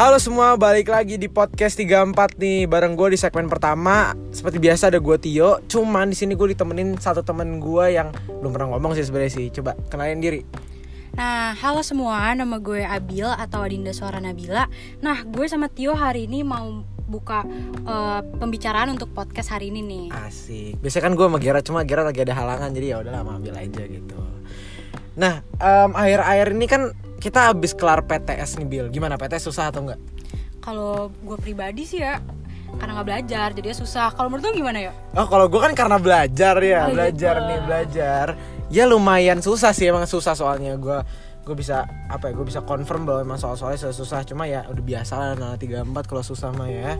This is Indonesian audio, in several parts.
Halo semua, balik lagi di podcast 34 nih. Bareng gue di segmen pertama. Seperti biasa ada gue Tio. Cuman di sini gue ditemenin satu temen gue yang belum pernah ngomong sih sebenarnya sih. Coba kenalin diri. Nah, halo semua, nama gue Abil atau Adinda Suara Nabila. Nah, gue sama Tio hari ini mau buka uh, pembicaraan untuk podcast hari ini nih. Asik. Biasanya kan gue sama Gera, cuma Gera lagi ada halangan Jadi ya udahlah ambil aja gitu. Nah, em, akhir-akhir ini kan kita habis kelar PTS nih Bil Gimana, PTS susah atau enggak? Kalau gue pribadi sih ya, karena nggak belajar, jadinya susah. Kalau menurut lo gimana ya? Oh kalau gue kan karena belajar ya Oh, belajar gitu. nih belajar ya lumayan susah sih emang susah soalnya gue gue bisa apa ya gue bisa confirm bahwa emang soal-soalnya susah, susah cuma ya udah biasa lah nah 34 kalau susah mah ya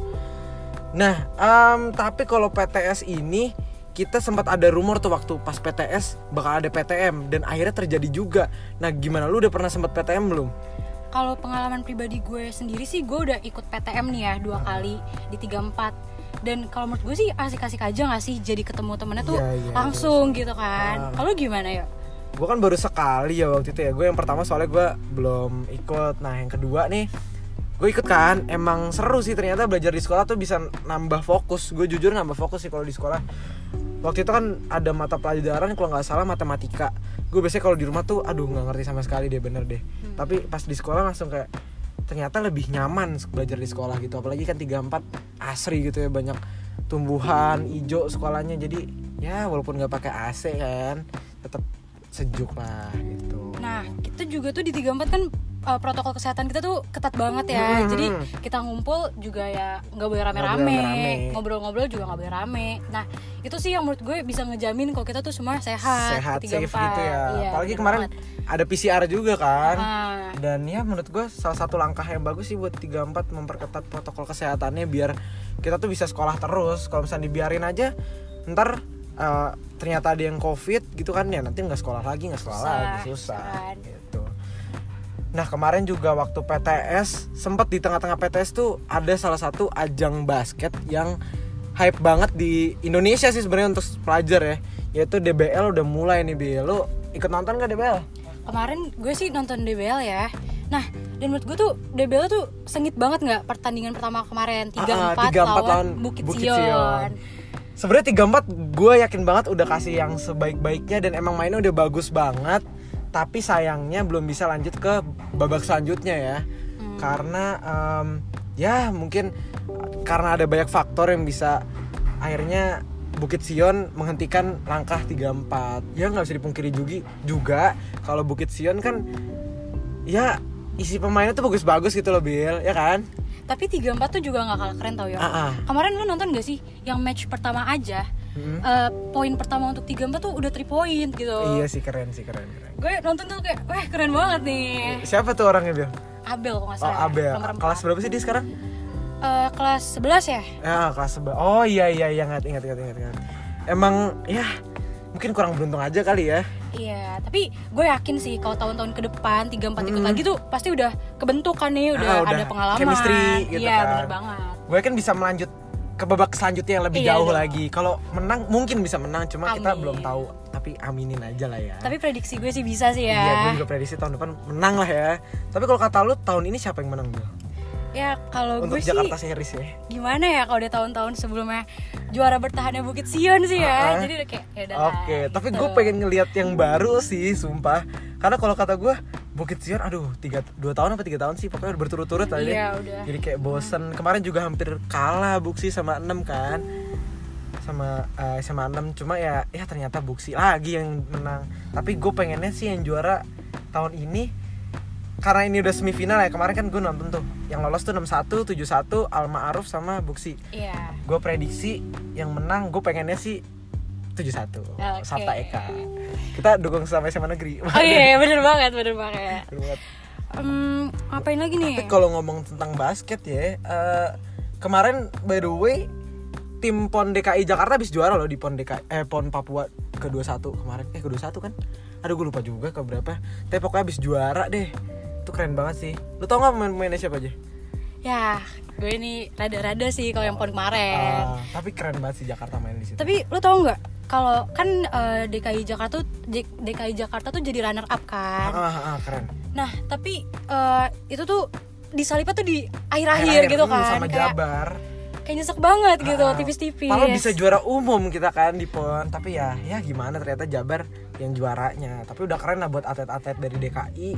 nah em, tapi kalau PTS ini kita sempat ada rumor tuh waktu pas PTS bakal ada PTM dan akhirnya terjadi juga. Nah gimana? Lu udah pernah sempat PTM belum? Kalau pengalaman pribadi gue sendiri sih, gue udah ikut PTM nih ya dua kali di 34 dan kalau menurut gue sih asik-asik aja gak sih jadi ketemu temennya tuh Iya, iya, langsung gitu kan. Ah. Kalau gimana ya? gue kan baru sekali ya waktu itu ya. Gue yang pertama soalnya gue belum ikut. Nah yang kedua nih gue ikut kan emang seru sih ternyata belajar di sekolah tuh bisa nambah fokus. Gue jujur nambah fokus sih kalau di sekolah. Waktu itu kan ada mata pelajaran kalau nggak salah matematika. Gue biasanya kalau di rumah tuh aduh nggak ngerti sama sekali deh bener deh. Tapi pas di sekolah langsung kayak ternyata lebih nyaman belajar di sekolah gitu. Apalagi kan 34 asri gitu ya banyak tumbuhan hijau sekolahnya. Jadi ya walaupun nggak pakai AC kan tetap sejuk lah gitu. Nah, kita juga tuh di 34 kan uh, protokol kesehatan kita tuh ketat banget ya. Hmm. Jadi kita ngumpul juga ya nggak boleh rame-rame, ngobrol-ngobrol juga nggak boleh rame. Nah, itu sih yang menurut gue bisa ngejamin kalau kita tuh semua sehat. sehat safe 34. gitu ya Iya, apalagi kemarin banget. ada PCR juga kan Ah, dan ya menurut gue salah satu langkah yang bagus sih buat 34 memperketat protokol kesehatannya biar kita tuh bisa sekolah terus kalau misalnya dibiarin aja ntar eh, ternyata ada yang covid gitu kan ya nanti nggak sekolah lagi nggak sekolah Susah, lagi susah kan. gitu nah kemarin juga waktu PTS sempat di tengah-tengah PTS tuh ada salah satu ajang basket yang hype banget di Indonesia sih sebenarnya untuk pelajar ya yaitu DBL udah mulai nih Bil lu ikut nonton gak DBL? kemarin gue sih nonton DBL ya. Nah, dan menurut gue tuh DBL tuh sengit banget nggak pertandingan pertama kemarin 3-4 Ah, ah, 3-4 lawan, lawan Bukit, Bukit Sion. Sion. Sebenarnya 34 gue yakin banget udah kasih yang sebaik-baiknya dan emang mainnya udah bagus banget. Tapi sayangnya belum bisa lanjut ke babak selanjutnya ya. Hmm. Karena em, ya mungkin karena ada banyak faktor yang bisa akhirnya Bukit Sion menghentikan langkah 34. Ya nggak bisa dipungkiri juga juga kalau Bukit Sion kan ya isi pemainnya tuh bagus-bagus gitu loh Bill, ya kan? Tapi 3-4 tuh juga nggak kalah keren tau ya. Ah, ah. Kemarin lu nonton gak sih yang match pertama aja? Mm-mm. eh, poin pertama untuk 3-4 tuh udah 3 poin gitu. Iya sih keren sih keren keren. Gue nonton tuh kayak, wah keren banget nih. Siapa tuh orangnya Bil? Abel kalau nggak Oh salah. ya, Abel. Kelas berapa sih dia sekarang? Eh, kelas 11 ya? Ya kelas sebelas. Oh iya iya iya ingat ingat ingat ingat. ingat. Emang ya mungkin kurang beruntung aja kali ya. Iya, tapi gue yakin sih kalau tahun-tahun ke depan 3-4 ikut Mm. lagi tuh pasti udah kebentuk kan nih, udah, Ah, udah ada pengalaman. chemistry gitu Iya, kan. bener banget. Gue kan bisa melanjut ke babak selanjutnya yang lebih Iya jauh dong. lagi. Kalau menang mungkin bisa menang, cuma kita Amin. belum tahu. Tapi aminin aja lah ya. Tapi prediksi gue sih bisa sih Iya, ya. gue juga prediksi tahun depan menang lah ya. Tapi kalau kata lu tahun ini siapa yang menang Bil? Ya kalau gue Jakarta sih Series ya. gimana ya kalau udah tahun-tahun sebelumnya juara bertahannya Bukit Sion sih ya. ah. Jadi udah kayak ya Oke, tapi gitu. gue pengen ngelihat yang baru sih, sumpah. Karena kalau kata gue Bukit Sion, aduh, tiga, dua tahun apa tiga tahun sih, pokoknya udah berturut-turut aja. Iya, udah. Jadi kayak bosen. Kemarin juga hampir kalah Buksi sama 6 kan, sama eh, sama 6 cuma ya, ya ternyata Buksi lagi yang menang. Tapi gue pengennya sih yang juara tahun ini karena ini udah semifinal ya kemarin kan gue nonton tuh yang lolos tuh 61, 71 Alma Aruf sama Buksi Iya. gue prediksi yang menang gue pengennya sih 71 Oke. Sabta Eka kita dukung sama SMA negeri Oh iya, bener banget, bener banget. Bener banget. Hmm, ngapain lagi nih? tapi kalau ngomong tentang basket ya eh, kemarin by the way tim PON DKI Jakarta habis juara loh di PON DKI eh PON Papua ke 21 kemarin eh ke 21 kan aduh gue lupa juga ke berapa tapi pokoknya habis juara deh itu keren banget sih. Lu tau nggak pemain-pemainnya siapa aja? Ya, gue ini rada-rada sih kalau yang pon kemarin. Ah, tapi keren banget sih Jakarta main di situ. Tapi lo tau nggak kalau kan eh, DKI Jakarta tuh DKI Jakarta tuh jadi runner up kan. ah, ah, ah, keren. Nah, tapi eh, itu tuh disalipnya tuh di akhir-akhir gitu hmm, kan sama kayak Jabar kayak nyesek banget gitu Ah, tipis-tipis. Padahal bisa juara umum kita kan di PON. Tapi ya ya gimana ternyata Jabar yang juaranya. Tapi udah keren lah buat atlet-atlet dari DKI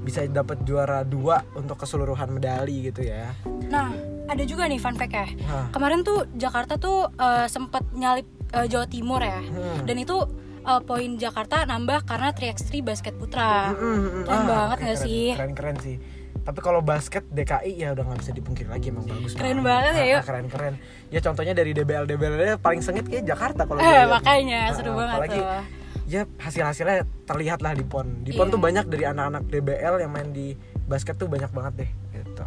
Bisa dapat juara dua untuk keseluruhan medali gitu ya. Nah ada juga nih fun fact ya kemarin tuh Jakarta tuh eh, sempet nyalip eh, Jawa Timur ya. Hmm. dan itu eh, poin Jakarta nambah karena 3x3 basket putra. Mm, mm, mm. keren Ah, banget oke, gak keren. sih? Keren-keren sih tapi kalau basket DKI ya udah nggak bisa dipungkiri lagi emang bagus Keren banget ya, yuk. keren keren ya contohnya dari DBL DBL paling sengit kayak Jakarta kalau Eh, makanya, Ah, seru ah, banget apalagi tuh. ya hasil hasilnya terlihat lah di pon di pon Iya. tuh banyak dari anak-anak DBL yang main di basket tuh banyak banget deh gitu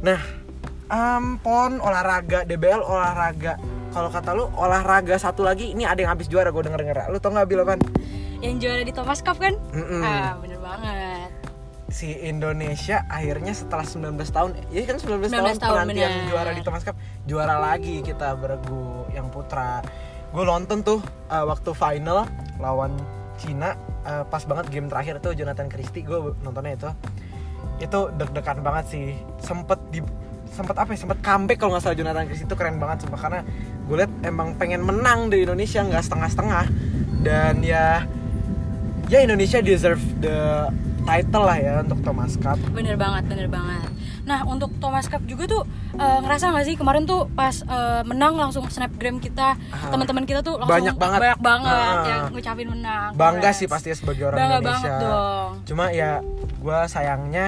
nah em, pon olahraga DBL olahraga kalau kata lu olahraga satu lagi ini ada yang habis juara gue denger denger lu tau nggak bil apaan? yang juara di Thomas Cup kan Mm-mm. ah bener banget si Indonesia akhirnya setelah 19 tahun ya kan 19, 19 tahun, tahun, penantian bener. juara di Thomas Cup juara lagi kita beregu yang putra. Gue nonton tuh uh, waktu final lawan Cina uh, pas banget game terakhir tuh Jonathan Christie gue nontonnya itu. Itu deg-degan banget sih. Sempet di sempet apa ya? Sempet comeback kalau nggak salah Jonathan Christie itu keren banget sumpah. Karena gue liat emang pengen menang di Indonesia nggak setengah-setengah. Dan ya ya Indonesia deserve the title lah ya untuk Thomas Cup bener banget bener banget nah untuk Thomas Cup juga tuh eh, ngerasa nggak sih kemarin tuh pas eh, menang langsung snapgram kita Ah, teman-teman kita tuh langsung banyak banget. banyak banget Ah. yang ngucapin menang bangga Congrats. sih pasti sebagai orang bangga Indonesia banget dong cuma ya gue sayangnya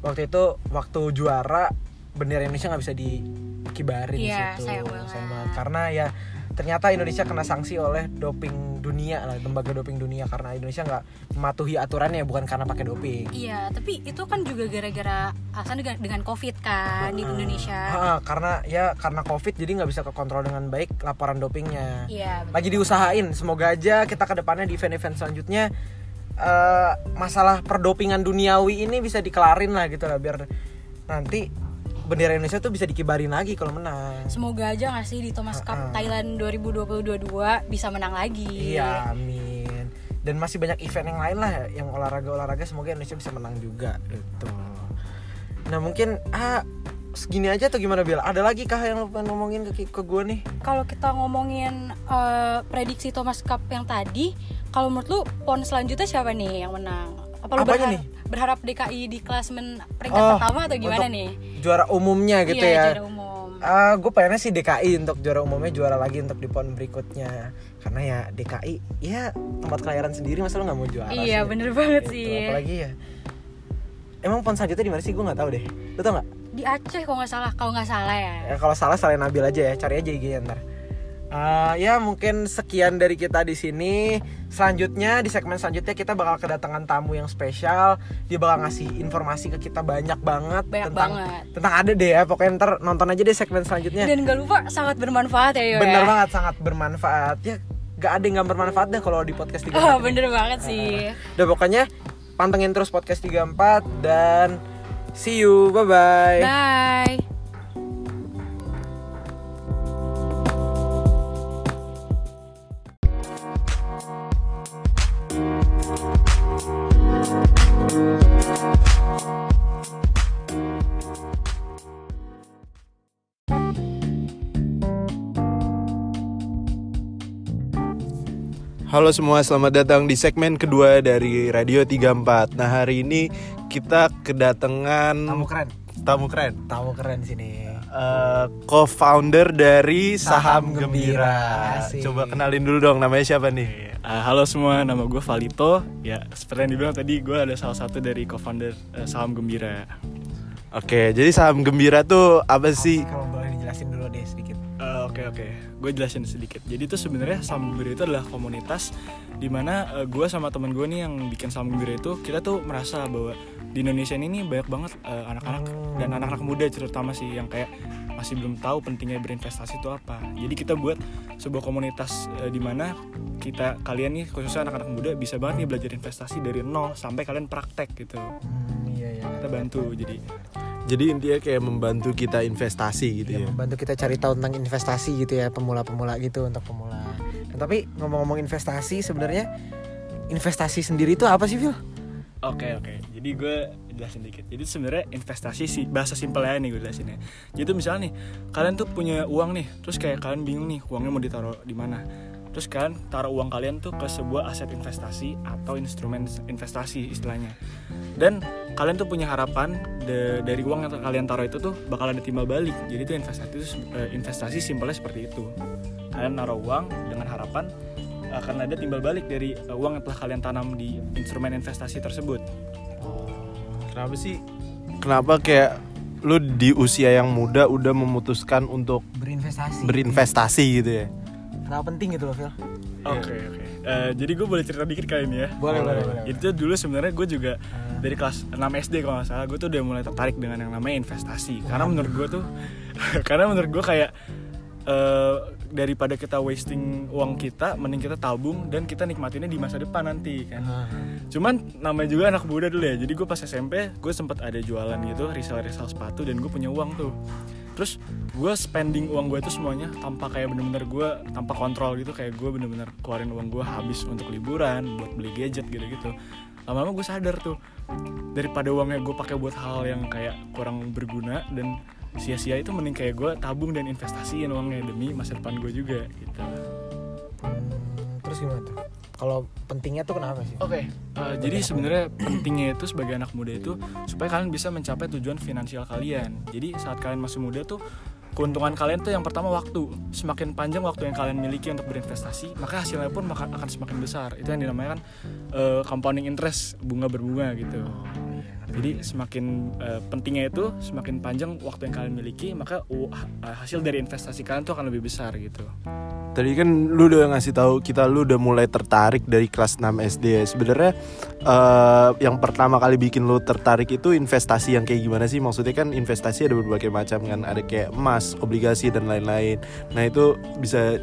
waktu itu waktu juara bendera Indonesia nggak bisa dikibarin di Iya, situ sayang banget. karena ya ternyata Indonesia kena sanksi oleh doping dunia lah lembaga doping dunia karena Indonesia nggak mematuhi aturannya bukan karena pakai doping Iya, tapi itu kan juga gara-gara alasan dengan, dengan COVID kan di Indonesia. Ah, karena ya karena covid jadi nggak bisa kekontrol dengan baik laporan dopingnya Iya, betul. lagi diusahain semoga aja kita ke depannya di event-event selanjutnya eh, masalah perdopingan duniawi ini bisa dikelarin lah gitu lah biar nanti bendera Indonesia tuh bisa dikibarin lagi kalau menang Semoga aja nggak sih di Thomas Cup Ah. Thailand 2022 bisa menang lagi. iya amin dan masih banyak event yang lain lah yang olahraga-olahraga semoga Indonesia bisa menang juga gitu nah mungkin ah segini aja atau gimana Bil? Ada lagi kah yang lo pengen ngomongin ke, ke gue nih? Kalau kita ngomongin eh, prediksi Thomas Cup yang tadi, kalau menurut lu pon selanjutnya siapa nih yang menang? Apa lu Apanya berharap, nih? Berharap DKI di klasemen peringkat Oh, pertama atau gimana untuk nih? Juara umumnya gitu iya, ya juara umum. Ah, gue pengennya sih DKI untuk juara umumnya juara lagi untuk di pon berikutnya karena ya DKI ya tempat kelahiran sendiri masa lo nggak mau juara Iya, sih? bener banget Gitu, sih. apalagi ya emang pon selanjutnya di mana sih gue nggak tahu deh lo tau nggak Di Aceh kalau nggak salah, kalau nggak salah ya. ya, kalau salah salahin Nabil aja ya cari aja IG ntar Ah, ya mungkin sekian dari kita di sini. Selanjutnya di segmen selanjutnya kita bakal kedatangan tamu yang spesial. Dia bakal ngasih informasi ke kita banyak banget Banyak tentang banget. tentang ada deh ya. Pokoknya ntar nonton aja deh segmen selanjutnya. Dan gak lupa sangat bermanfaat ya Yo Bener ya. banget sangat bermanfaat ya gak ada yang gak bermanfaat deh kalau di podcast 34 Oh, ini. bener banget sih. udah pokoknya pantengin terus podcast 34 dan see you bye bye Bye. Halo semua, selamat datang di segmen kedua dari Radio 34 Nah hari ini kita kedatangan tamu keren tamu keren tamu keren sini Eh, Co-founder dari Saham Saham, Gembira. Gembira, Asik. Coba kenalin dulu dong, namanya siapa nih? Uh, halo semua, nama gue Valito. Ya, seperti yang dibilang tadi, gue ada salah satu dari co-founder uh, Saham Gembira. Oke, jadi Saham Gembira tuh apa sih? kalau boleh dijelasin dulu deh sedikit Uh, Oke oke, gue jelasin sedikit. Jadi itu sebenarnya Gembira itu adalah komunitas di mana uh, gue sama teman gue nih yang bikin Gembira itu kita tuh merasa bahwa di Indonesia ini nih banyak banget uh, anak-anak dan anak-anak muda terutama sih yang kayak masih belum tahu pentingnya berinvestasi itu apa. Jadi kita buat sebuah komunitas uh, di mana kita kalian nih khususnya anak-anak muda bisa banget nih belajar investasi dari nol sampai kalian praktek gitu. hmm, iya iya Kita bantu jadi Jadi intinya kayak membantu kita investasi gitu ya, ya. membantu kita cari tahu tentang investasi gitu ya pemula-pemula gitu untuk pemula. Dan tapi ngomong-ngomong investasi sebenarnya investasi sendiri itu apa sih Phil? Oke oke. Jadi jadi gue jelasin dikit. Jadi sebenarnya investasi sih bahasa simpel ya nih gue jelasin ya. Jadi tuh misalnya nih kalian tuh punya uang nih terus kayak kalian bingung nih uangnya mau ditaruh di mana terus kalian taruh uang kalian tuh ke sebuah aset investasi atau instrumen investasi istilahnya. Dan kalian tuh punya harapan de- dari uang yang kalian taruh itu tuh bakal ada timbal balik. Jadi tuh investasi eh, investasi simpelnya seperti itu. Kalian naruh uang dengan harapan akan ada timbal balik dari eh, uang yang telah kalian tanam di instrumen investasi tersebut. Kenapa sih? Kenapa kayak lu di usia yang muda udah memutuskan untuk berinvestasi. berinvestasi gitu ya? Kenapa penting gitu loh Phil Oke oke. Eh, jadi gue boleh cerita dikit kali ini ya. Boleh, boleh, boleh. Jadi tuh dulu sebenarnya gue juga dari kelas 6 SD kalau nggak salah gue tuh udah mulai tertarik dengan yang namanya investasi. Karena menurut gue tuh, karena menurut gue kayak eh, daripada kita wasting uang kita, mending kita tabung dan kita nikmatinnya di masa depan nanti kan. Cuman namanya juga anak muda dulu ya. Jadi gue pas SMP gue sempat ada jualan gitu, resell resell sepatu dan gue punya uang tuh. Terus gue spending uang gue itu semuanya tanpa kayak bener-bener gue tanpa kontrol gitu kayak gue bener-bener keluarin uang gue habis untuk liburan buat beli gadget gitu-gitu. Lama-lama gue sadar tuh daripada uangnya gue pakai buat hal yang kayak kurang berguna dan sia-sia itu mending kayak gue tabung dan investasiin uangnya demi masa depan gue juga gitu. Terus gimana tuh kalau pentingnya tuh kenapa sih Oke, uh, jadi sebenarnya pentingnya itu sebagai anak muda itu supaya kalian bisa mencapai tujuan finansial kalian. Jadi saat kalian masih muda tuh keuntungan kalian tuh yang pertama waktu. Semakin panjang waktu yang kalian miliki untuk berinvestasi, maka hasilnya pun maka- akan semakin besar. Itu yang dinamakan uh, compounding interest, bunga berbunga gitu. Jadi semakin uh, pentingnya itu semakin panjang waktu yang kalian miliki, maka uh, hasil dari investasi kalian tuh akan lebih besar gitu. Tadi kan lu udah ngasih tahu kita lu udah mulai tertarik dari kelas 6 SD ya. Sebenarnya eh, yang pertama kali bikin lu tertarik itu investasi yang kayak gimana sih? Maksudnya kan investasi ada berbagai macam kan, ada kayak emas, obligasi dan lain-lain. Nah, itu bisa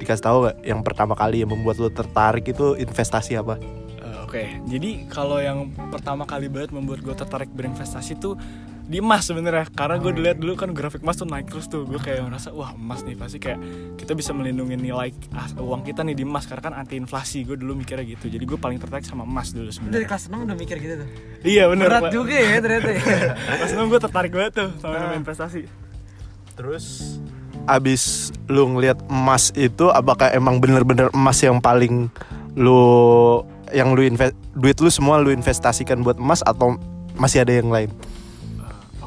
dikasih tahu gak yang pertama kali yang membuat lu tertarik itu investasi apa? Uh, Oke, jadi kalau yang pertama kali banget membuat gue tertarik berinvestasi tuh di emas sebenarnya karena gue dilihat dulu kan grafik emas tuh naik terus tuh. Gue kayak merasa wah emas nih pasti kayak kita bisa melindungi nilai ah, uang kita nih di emas karena kan anti inflasi gue dulu mikirnya gitu. Jadi gue paling tertarik sama emas dulu dari sebenarnya. kelas 6 udah mikir gitu tuh? Iya bener. Berat juga ya ternyata ya. pas itu gue tertarik banget tuh sama nama investasi. Terus abis lu ngeliat emas itu apakah emang bener-bener emas yang paling lu yang lu invest duit lu semua lu investasikan buat emas atau masih ada yang lain?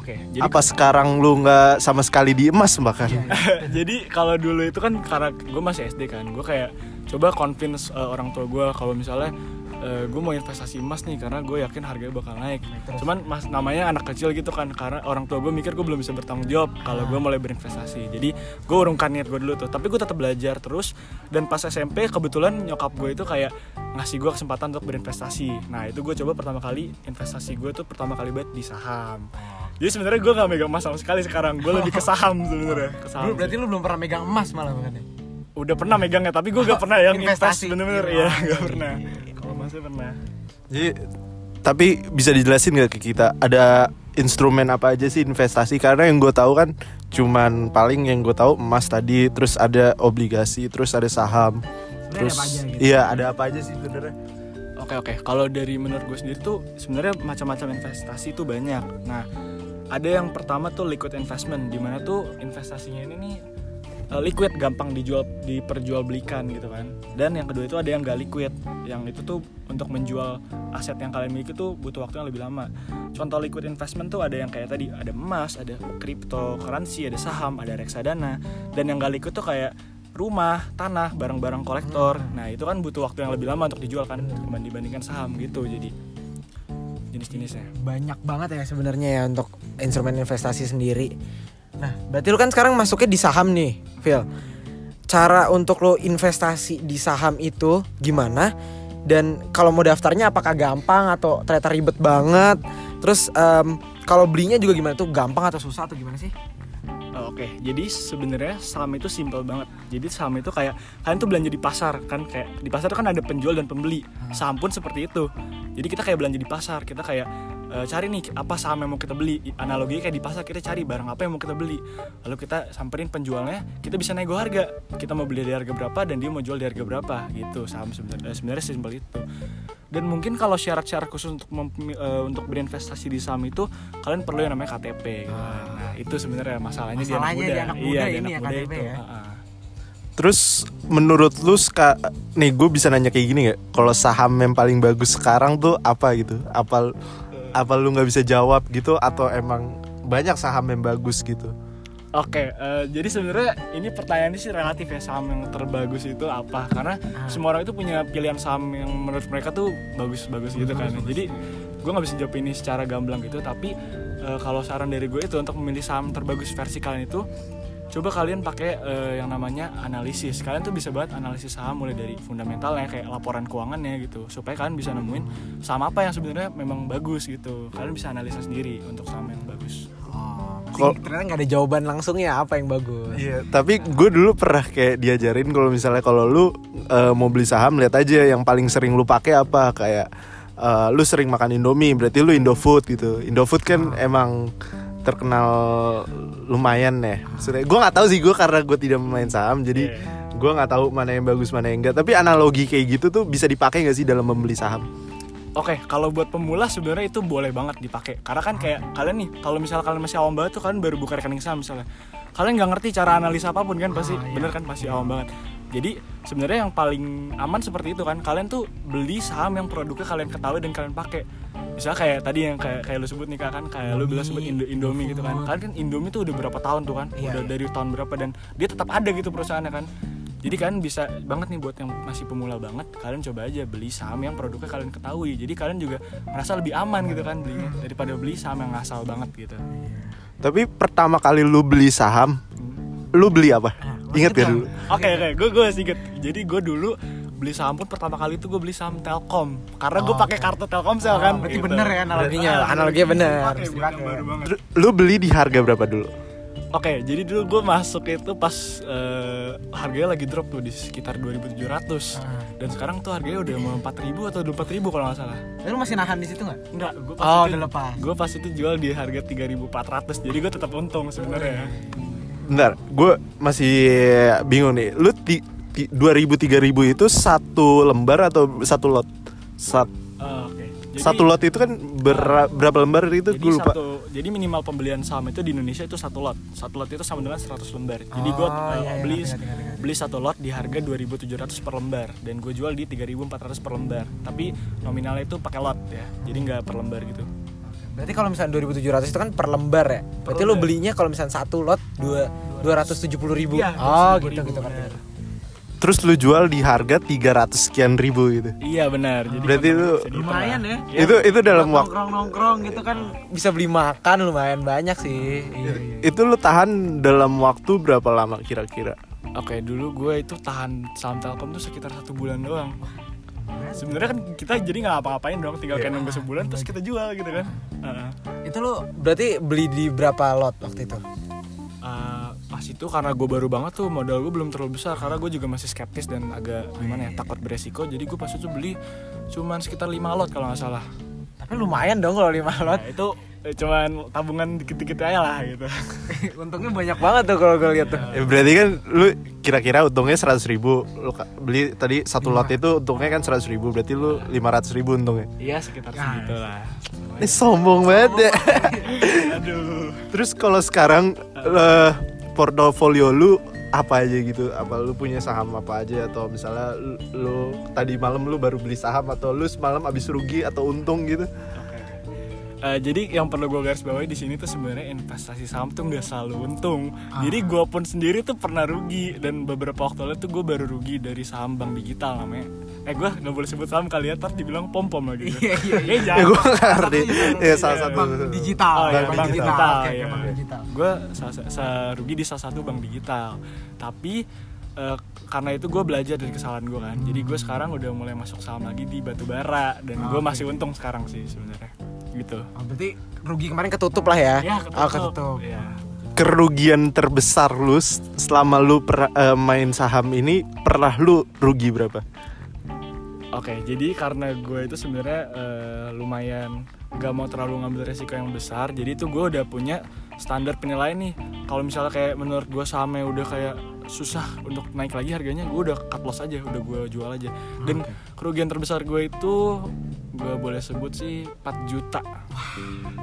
Oke jadi Apa sekarang lu nggak sama sekali di emas bahkan? jadi kalau dulu itu kan karena gue masih SD kan gue kayak coba convince uh, orang tua gue kalau misalnya gue mau investasi emas nih karena gue yakin harganya bakal naik. Cuman mas namanya anak kecil gitu kan karena orang tua gue mikir gue belum bisa bertanggung jawab kalau gue mulai berinvestasi. Jadi gue urungkan niat gue dulu tuh tapi gue tetap belajar terus. Dan pas SMP kebetulan nyokap gue itu kayak ngasih gue kesempatan untuk berinvestasi. Nah itu gue coba pertama kali investasi gue tuh pertama kali banget di saham jadi sebenarnya gue gak megang emas sama sekali sekarang. Gue lebih ke saham sebenarnya. Ke saham Lu berarti lu belum pernah megang emas malah makanya udah pernah megangnya tapi gue gak pernah yang Investasi. bener-bener. Iya. ya gak pernah. Kalau masih pernah. Jadi tapi bisa dijelasin nggak ke kita? Ada instrumen apa aja sih investasi? Karena yang gue tahu kan cuman paling yang gue tahu emas tadi terus ada obligasi terus ada saham. Sebenarnya terus aja gitu? iya ada apa aja sih sebenarnya? Oke oke, kalau dari menurut gue sendiri tuh sebenarnya macam-macam investasi tuh banyak. Nah, ada yang pertama tuh liquid investment, di mana tuh investasinya ini nih eh, liquid gampang dijual diperjualbelikan gitu kan. Dan yang kedua itu ada yang gak liquid, yang itu tuh untuk menjual aset yang kalian miliki tuh butuh waktu yang lebih lama. Contoh liquid investment tuh ada yang kayak tadi ada emas, ada cryptocurrency, ada saham, ada reksadana. Dan yang gak liquid tuh kayak rumah, tanah, barang-barang kolektor. Nah, itu kan butuh waktu yang lebih lama untuk dijual kan dibandingkan saham gitu. Jadi jenis-jenisnya. banyak banget ya sebenarnya ya untuk instrumen investasi sendiri. Nah, berarti lu kan sekarang masuknya di saham nih, Phil. Cara untuk lo investasi di saham itu gimana? Dan kalau mau daftarnya apakah gampang atau ternyata ribet banget? Terus em, kalau belinya juga gimana tuh gampang atau susah atau gimana sih? Oh, Oke, jadi sebenarnya saham itu simple banget. Jadi saham itu kayak kalian tuh belanja di pasar kan kayak di pasar tuh kan ada penjual dan pembeli. Saham pun seperti itu. Jadi kita kayak belanja di pasar, kita kayak eh, cari nih apa saham yang mau kita beli. Analoginya kayak di pasar kita cari barang apa yang mau kita beli. Lalu kita samperin penjualnya, kita bisa nego harga. Kita mau beli di harga berapa dan dia mau jual di harga berapa gitu. Saham sebenarnya eh, sebenarnya simpel itu. Dan mungkin kalau syarat-syarat khusus untuk mem- eh, untuk berinvestasi di saham itu kalian perlu yang namanya KTP gitu kan. nah itu sebenarnya masalahnya, Masalahnya di di anak anak muda, muda iya di ini anak ya, muda KTP itu ya. Heeh. Terus menurut lu ska, nih gue bisa nanya kayak gini gak? Kalau saham yang paling bagus sekarang tuh apa gitu? Apa apa lu nggak bisa jawab gitu atau emang banyak saham yang bagus gitu? Oke, eh, jadi sebenarnya ini pertanyaannya sih relatif ya saham yang terbagus itu apa? Karena semua orang itu punya pilihan saham yang menurut mereka tuh bagus-bagus gitu kan. Jadi gue nggak bisa jawab ini secara gamblang gitu. Tapi eh, kalau saran dari gue itu untuk memilih saham terbagus versi kalian itu, coba kalian pakai eh, yang namanya analisis. Kalian tuh bisa banget analisis saham mulai dari fundamentalnya kayak laporan keuangannya gitu, supaya kalian bisa nemuin saham apa yang sebenarnya memang bagus gitu. Kalian bisa analisa sendiri untuk saham yang bagus. Kok- ternyata nggak ada jawaban langsungnya apa yang bagus. Iya, tapi gue dulu pernah kayak diajarin kalau misalnya kalau lu eh, mau beli saham lihat aja yang paling sering lu pakai apa kayak eh, lu sering makan Indomie berarti lu Indofood gitu. Indofood kan emang terkenal lumayan ya. Maksudnya gue nggak tahu sih gue karena gue tidak main saham jadi Iya. gue nggak tahu mana yang bagus mana yang enggak. Tapi analogi kayak gitu tuh bisa dipakai nggak sih dalam membeli saham? Oke, kalau buat pemula sebenarnya itu boleh banget dipakai. Karena kan kayak kalian nih, kalau misalnya kalian masih awam banget tuh kalian baru buka rekening saham misalnya. Kalian nggak ngerti cara analisa apa pun kan pasti, bener kan pasti awam banget. Jadi sebenarnya yang paling aman seperti itu kan, kalian tuh beli saham yang produknya kalian ketahui dan kalian pakai. Misalnya kayak tadi yang kayak kayak lu sebut nih kan, kayak lu bilang sebut Indo Indomie gitu kan. Kalian kan Indomie tuh udah berapa tahun tuh kan, Iya, udah iya. dari tahun berapa dan dia tetap ada gitu perusahaannya kan. Jadi kalian bisa banget nih buat yang masih pemula banget, kalian coba aja beli saham yang produknya kalian ketahui. Jadi kalian juga merasa lebih aman gitu kan belinya daripada beli saham yang ngasal banget gitu. Tapi pertama kali lu beli saham, lu beli apa? Ingat ya dulu? Oke oke, gue gue sedikit. Jadi gue dulu beli saham pun pertama kali itu gue beli saham Telkom karena gue pakai kartu Telkomsel kan. berarti gitu. bener ya analoginya. Ah, Analoginya bener, bukan dipakai. baru banget. Lu beli di harga berapa dulu? Oke, jadi dulu gue masuk itu pas eh, harganya lagi drop tuh di sekitar 2.700 dan sekarang tuh harganya udah mau 4.000 atau 24.000 kalau nggak salah. Lu masih nahan di situ nggak? Enggak, gue pas Oh, itu, udah lepas. Gue pas itu jual di harga 3.400 jadi gue tetap untung sebenarnya. Bentar, gue masih bingung nih. Lu ti, ti, 2000 3000 itu satu lembar atau satu lot? Sat, Oke. Jadi- satu lot itu kan ber- berapa lembar itu gue lupa. satu, jadi minimal pembelian saham itu di Indonesia itu satu lot. Satu lot itu sama dengan 100 lembar. Jadi gue Oh, iya, iya, beli ngerti, ngerti, ngerti. beli satu lot di harga 2.700 per lembar dan gue jual di 3.400 per lembar. Tapi nominalnya itu pakai lot ya. Jadi nggak per lembar gitu. Berarti kalau misalnya 2700 itu kan per lembar ya. Berarti lu lembar. belinya kalau misalnya satu lot dua 270 ribu. Iya, oh 270.000, gitu gitu kan. Terus lu jual di harga 300 sekian ribu gitu. Iya benar. Jadi Berarti itu lumayan ya. Iya. Itu itu dalam waktu nongkrong nongkrong gitu kan bisa beli makan lumayan banyak sih. Iya, iya. itu lu tahan dalam waktu berapa lama kira-kira? Oke, dulu gue itu tahan saham Telkom tuh sekitar satu bulan doang. Sebenarnya kan kita jadi nggak apa-apain dong, tinggal kayak nunggu sebulan terus kita jual gitu kan. Heeh. Itu lu berarti beli di berapa lot waktu itu? Uh, pas itu karena gue baru banget tuh modal gue belum terlalu besar karena gue juga masih skeptis dan agak gimana ya takut beresiko. Jadi gue pas itu beli cuman sekitar 5 lot kalau nggak salah. Tapi lumayan dong kalau 5 lot. nah, itu eh, cuman tabungan dikit-dikit aja lah gitu. Untungnya banyak banget tuh kalau gue lihat tuh. Ya, berarti kan lu kira-kira untungnya 100 ribu lu beli tadi satu lot itu untungnya kan 100 ribu berarti lu 500 ribu untungnya. Iya sekitar segitu lah ini sombong banget ya. Aduh. Terus kalau sekarang eh, portofolio lu apa aja gitu? Apa lu punya saham apa aja? Atau misalnya lu, lu tadi malam lu baru beli saham atau lu semalam abis rugi atau untung gitu Eh, jadi yang perlu gue garis bawahi di sini tuh sebenarnya investasi saham tuh nggak selalu untung. Jadi gue pun sendiri tuh pernah rugi dan beberapa waktu lalu tuh gue baru rugi dari saham bank digital namanya. Eh gue nggak boleh sebut saham kali ya, ntar dibilang pom pom lagi. Iya, iya, iya. Eh, ya jangan. gue ngerti ya salah satu Bank digital, Oh, iya, bank bank digital. digital, iya. digital. gue rugi di salah satu bank digital tapi eh, karena itu gue belajar dari kesalahan gue kan jadi gue sekarang udah mulai masuk saham lagi di batu bara dan gue masih untung sekarang sih sebenarnya gitu Oh, berarti rugi kemarin ketutup lah ya? ya Oh, ketutup. ya kerugian terbesar lu selama lu per- eh, main saham ini pernah lu rugi berapa Oke, jadi karena gue itu sebenarnya eh, lumayan gak mau terlalu ngambil resiko yang besar, jadi itu gue udah punya standar penilaian nih. Kalau misalnya kayak menurut gue sahamnya udah kayak susah untuk naik lagi harganya, gue udah cut loss aja, udah gue jual aja. Dan kerugian terbesar gue itu gue boleh sebut sih 4 juta.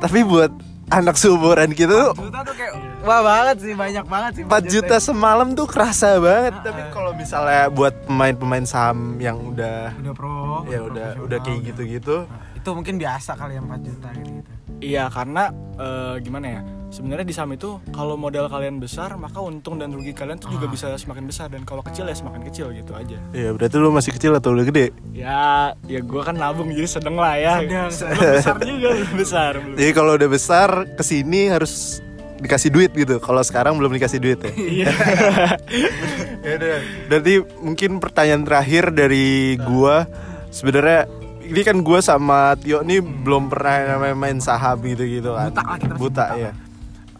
Tapi buat anak seumuran gitu juta tuh kayak wah banget sih banyak banget sih 4 juta semalam tuh kerasa banget. Tapi kalau misalnya buat pemain-pemain saham yang udah udah pro ya udah udah kayak gitu-gitu. Itu mungkin biasa kali ya 4 juta gitu, -gitu. Iya karena eh, gimana ya sebenarnya di saham itu kalau modal kalian besar maka untung dan rugi kalian tuh juga bisa semakin besar dan kalau kecil ya semakin kecil gitu aja Ya berarti lu masih kecil atau udah gede? ya ya gue kan nabung jadi sedang lah ya Sedang. Besar juga belum besar belum. Jadi kalau udah besar ke sini harus dikasih duit gitu. Kalau sekarang belum dikasih duit ya. iya ya udah. Berarti mungkin pertanyaan terakhir dari gua sebenarnya ini kan gua sama Tio nih belum pernah namanya main saham gitu-gitu kan. Buta lah, kita masih Buta, buta ya.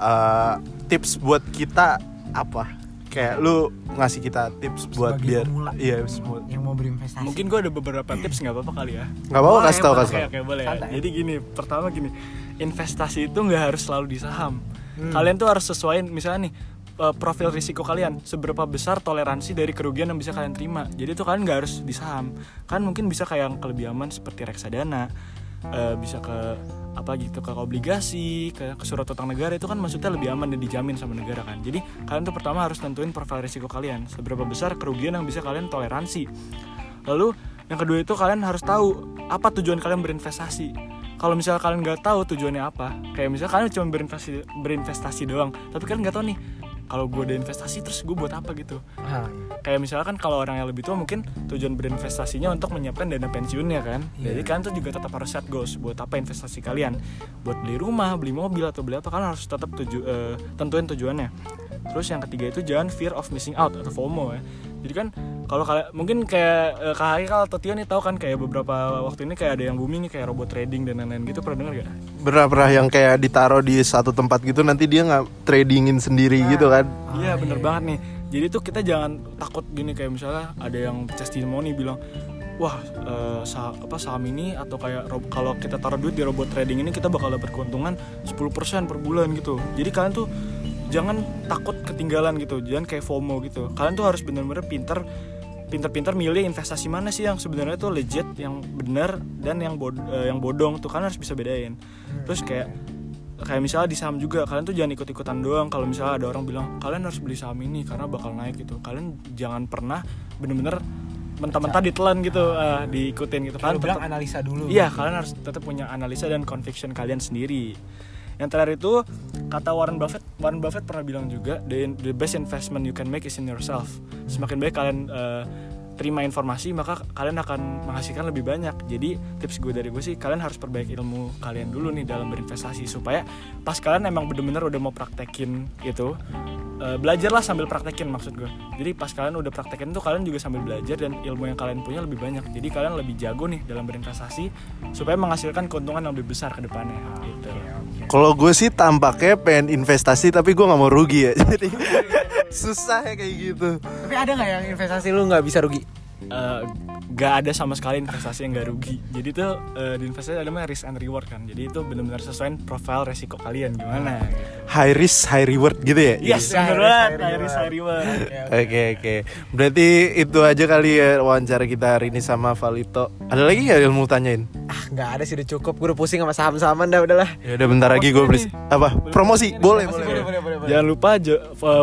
Eh, tips buat kita apa? Kayak lu ngasih kita tips buat Sebagai biar pemula. iya semua. yang mau berinvestasi mungkin gue ada beberapa tips nggak apa-apa kali ya Nggak apa-apa kasih tau kasih Oke tau. boleh. ya. Jadi gini, pertama gini, investasi itu nggak harus selalu di saham. Hmm. Kalian tuh harus sesuaiin misalnya nih eh, profil risiko kalian seberapa besar toleransi dari kerugian yang bisa kalian terima. Jadi tuh kalian nggak harus di saham. Kan mungkin bisa kayak yang lebih aman seperti reksadana, eh, bisa ke apa gitu ke obligasi, ke, ke surat utang negara itu kan maksudnya lebih aman dan dijamin sama negara kan. Jadi kalian tuh pertama harus tentuin profil risiko kalian, seberapa besar kerugian yang bisa kalian toleransi. Lalu yang kedua itu kalian harus tahu apa tujuan kalian berinvestasi. Kalau misalnya kalian nggak tahu tujuannya apa, kayak misalnya kalian cuma berinvestasi berinvestasi doang, tapi kalian nggak tahu nih kalau gue ada investasi terus gue buat apa gitu. Nah, Kayak misalnya kan kalau orang yang lebih tua mungkin tujuan berinvestasinya untuk menyiapkan dana pensiunnya kan. Iya. Jadi kalian tuh juga tetap harus set goals buat apa investasi kalian. Buat beli rumah, beli mobil atau beli apa kalian harus tetap tuju eh, tentuin tujuannya. Terus yang ketiga itu jangan fear of missing out atau FOMO ya. Jadi kan kalau kalian mungkin kayak eh, Kak Haikal atau Tio nih tahu kan kayak beberapa waktu ini kayak ada yang booming nih kayak robot trading dan lain-lain gitu pernah dengar gak? Pernah pernah yang kayak ditaruh di satu tempat gitu nanti dia nggak tradingin sendiri gitu kan. Iya bener banget nih. Jadi tuh kita jangan takut gini kayak misalnya ada yang testimoni bilang wah eh, saham, apa saham ini atau kayak rob- kalau kita taruh duit di robot trading ini kita bakal dapat keuntungan 10% per bulan gitu. Jadi kalian tuh jangan takut ketinggalan gitu, jangan kayak FOMO gitu. Kalian tuh harus bener-bener pinter pinter-pinter milih investasi mana sih yang sebenarnya tuh legit, yang benar dan yang bod eh, yang bodong tuh. Kalian harus bisa bedain. Terus kayak kayak misalnya di saham juga kalian tuh jangan ikut-ikutan doang. Kalau misalnya ada orang bilang kalian harus beli saham ini karena bakal naik gitu. Kalian jangan pernah bener-bener mentah-mentah ditelan gitu eh, diikutin gitu. Kalian bilang tetap- analisa dulu. Iya kalian harus tetap punya analisa dan conviction kalian sendiri yang terakhir itu kata Warren Buffett Warren Buffett pernah bilang juga the, best investment you can make is in yourself. Semakin baik kalian eh, terima informasi maka kalian akan menghasilkan lebih banyak. Jadi tips gue dari gue sih kalian harus perbaiki ilmu kalian dulu nih dalam berinvestasi supaya pas kalian emang bener-bener udah mau praktekin gitu eh, belajarlah sambil praktekin maksud gue. Jadi pas kalian udah praktekin tuh kalian juga sambil belajar dan ilmu yang kalian punya lebih banyak. Jadi kalian lebih jago nih dalam berinvestasi supaya menghasilkan keuntungan yang lebih besar ke depannya gitu. Kalau gue sih tampaknya pengen investasi tapi gue nggak mau rugi ya. Jadi susah ya kayak gitu. tapi ada nggak yang investasi lu nggak bisa rugi Eh, gak ada sama sekali investasi yang gak rugi jadi tuh eh, di investasi ada namanya risk and reward kan jadi itu benar-benar sesuai profil resiko kalian gimana gitu. High risk high reward gitu ya. yes Iya, risk, banget high high risk high reward Oke oke. Berarti itu aja kali ya wawancara kita hari ini sama Valito. Ada lagi nggak yang mau tanyain? Ah nggak ada sih udah cukup gue udah pusing sama saham-sahaman dah udahlah Ya udah bentar lagi gue beli apa? Promosi boleh boleh. boleh boleh boleh Jangan lupa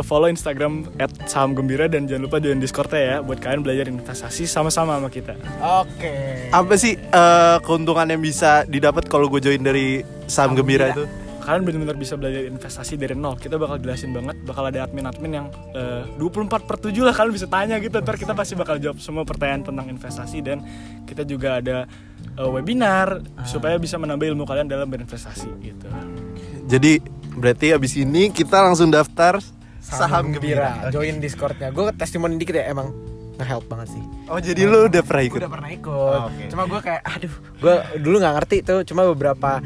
follow Instagram @sahamgembira dan jangan lupa join Discord ya buat kalian belajar investasi sama-sama sama kita. oke Apa sih eh, keuntungan yang bisa didapat kalau gue join dari saham gembira itu? Kalian benar-benar bisa belajar investasi dari nol. Kita bakal jelasin banget, bakal ada admin-admin yang eh, 24 per 7 lah kalian bisa tanya gitu. Ntar kita pasti bakal jawab semua pertanyaan tentang investasi dan kita juga ada eh, webinar supaya bisa menambah ilmu kalian dalam berinvestasi gitu. Jadi berarti abis ini kita langsung daftar saham gembira. join discordnya gue testimoni dikit ya emang nge-help banget sih Oh jadi lu udah pernah ikut? udah pernah ikut Oh, oke. cuma gue kayak aduh gue dulu nggak ngerti tuh cuma beberapa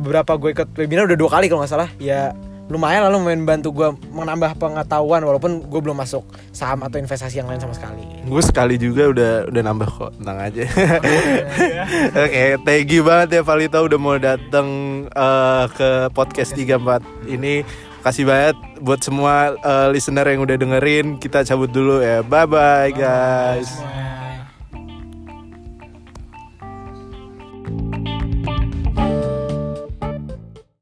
beberapa gue ikut webinar udah dua kali kalau nggak salah ya lumayan lalu main bantu gue menambah pengetahuan walaupun gue belum masuk saham atau investasi yang lain sama sekali Gue sekali juga udah udah nambah kok, tenang aja. Oke, thank you banget ya Valita udah mau datang eh, ke podcast 34 ini. Kasih banget buat semua eh, listener yang udah dengerin. Kita cabut dulu ya. Bye bye guys. Semua.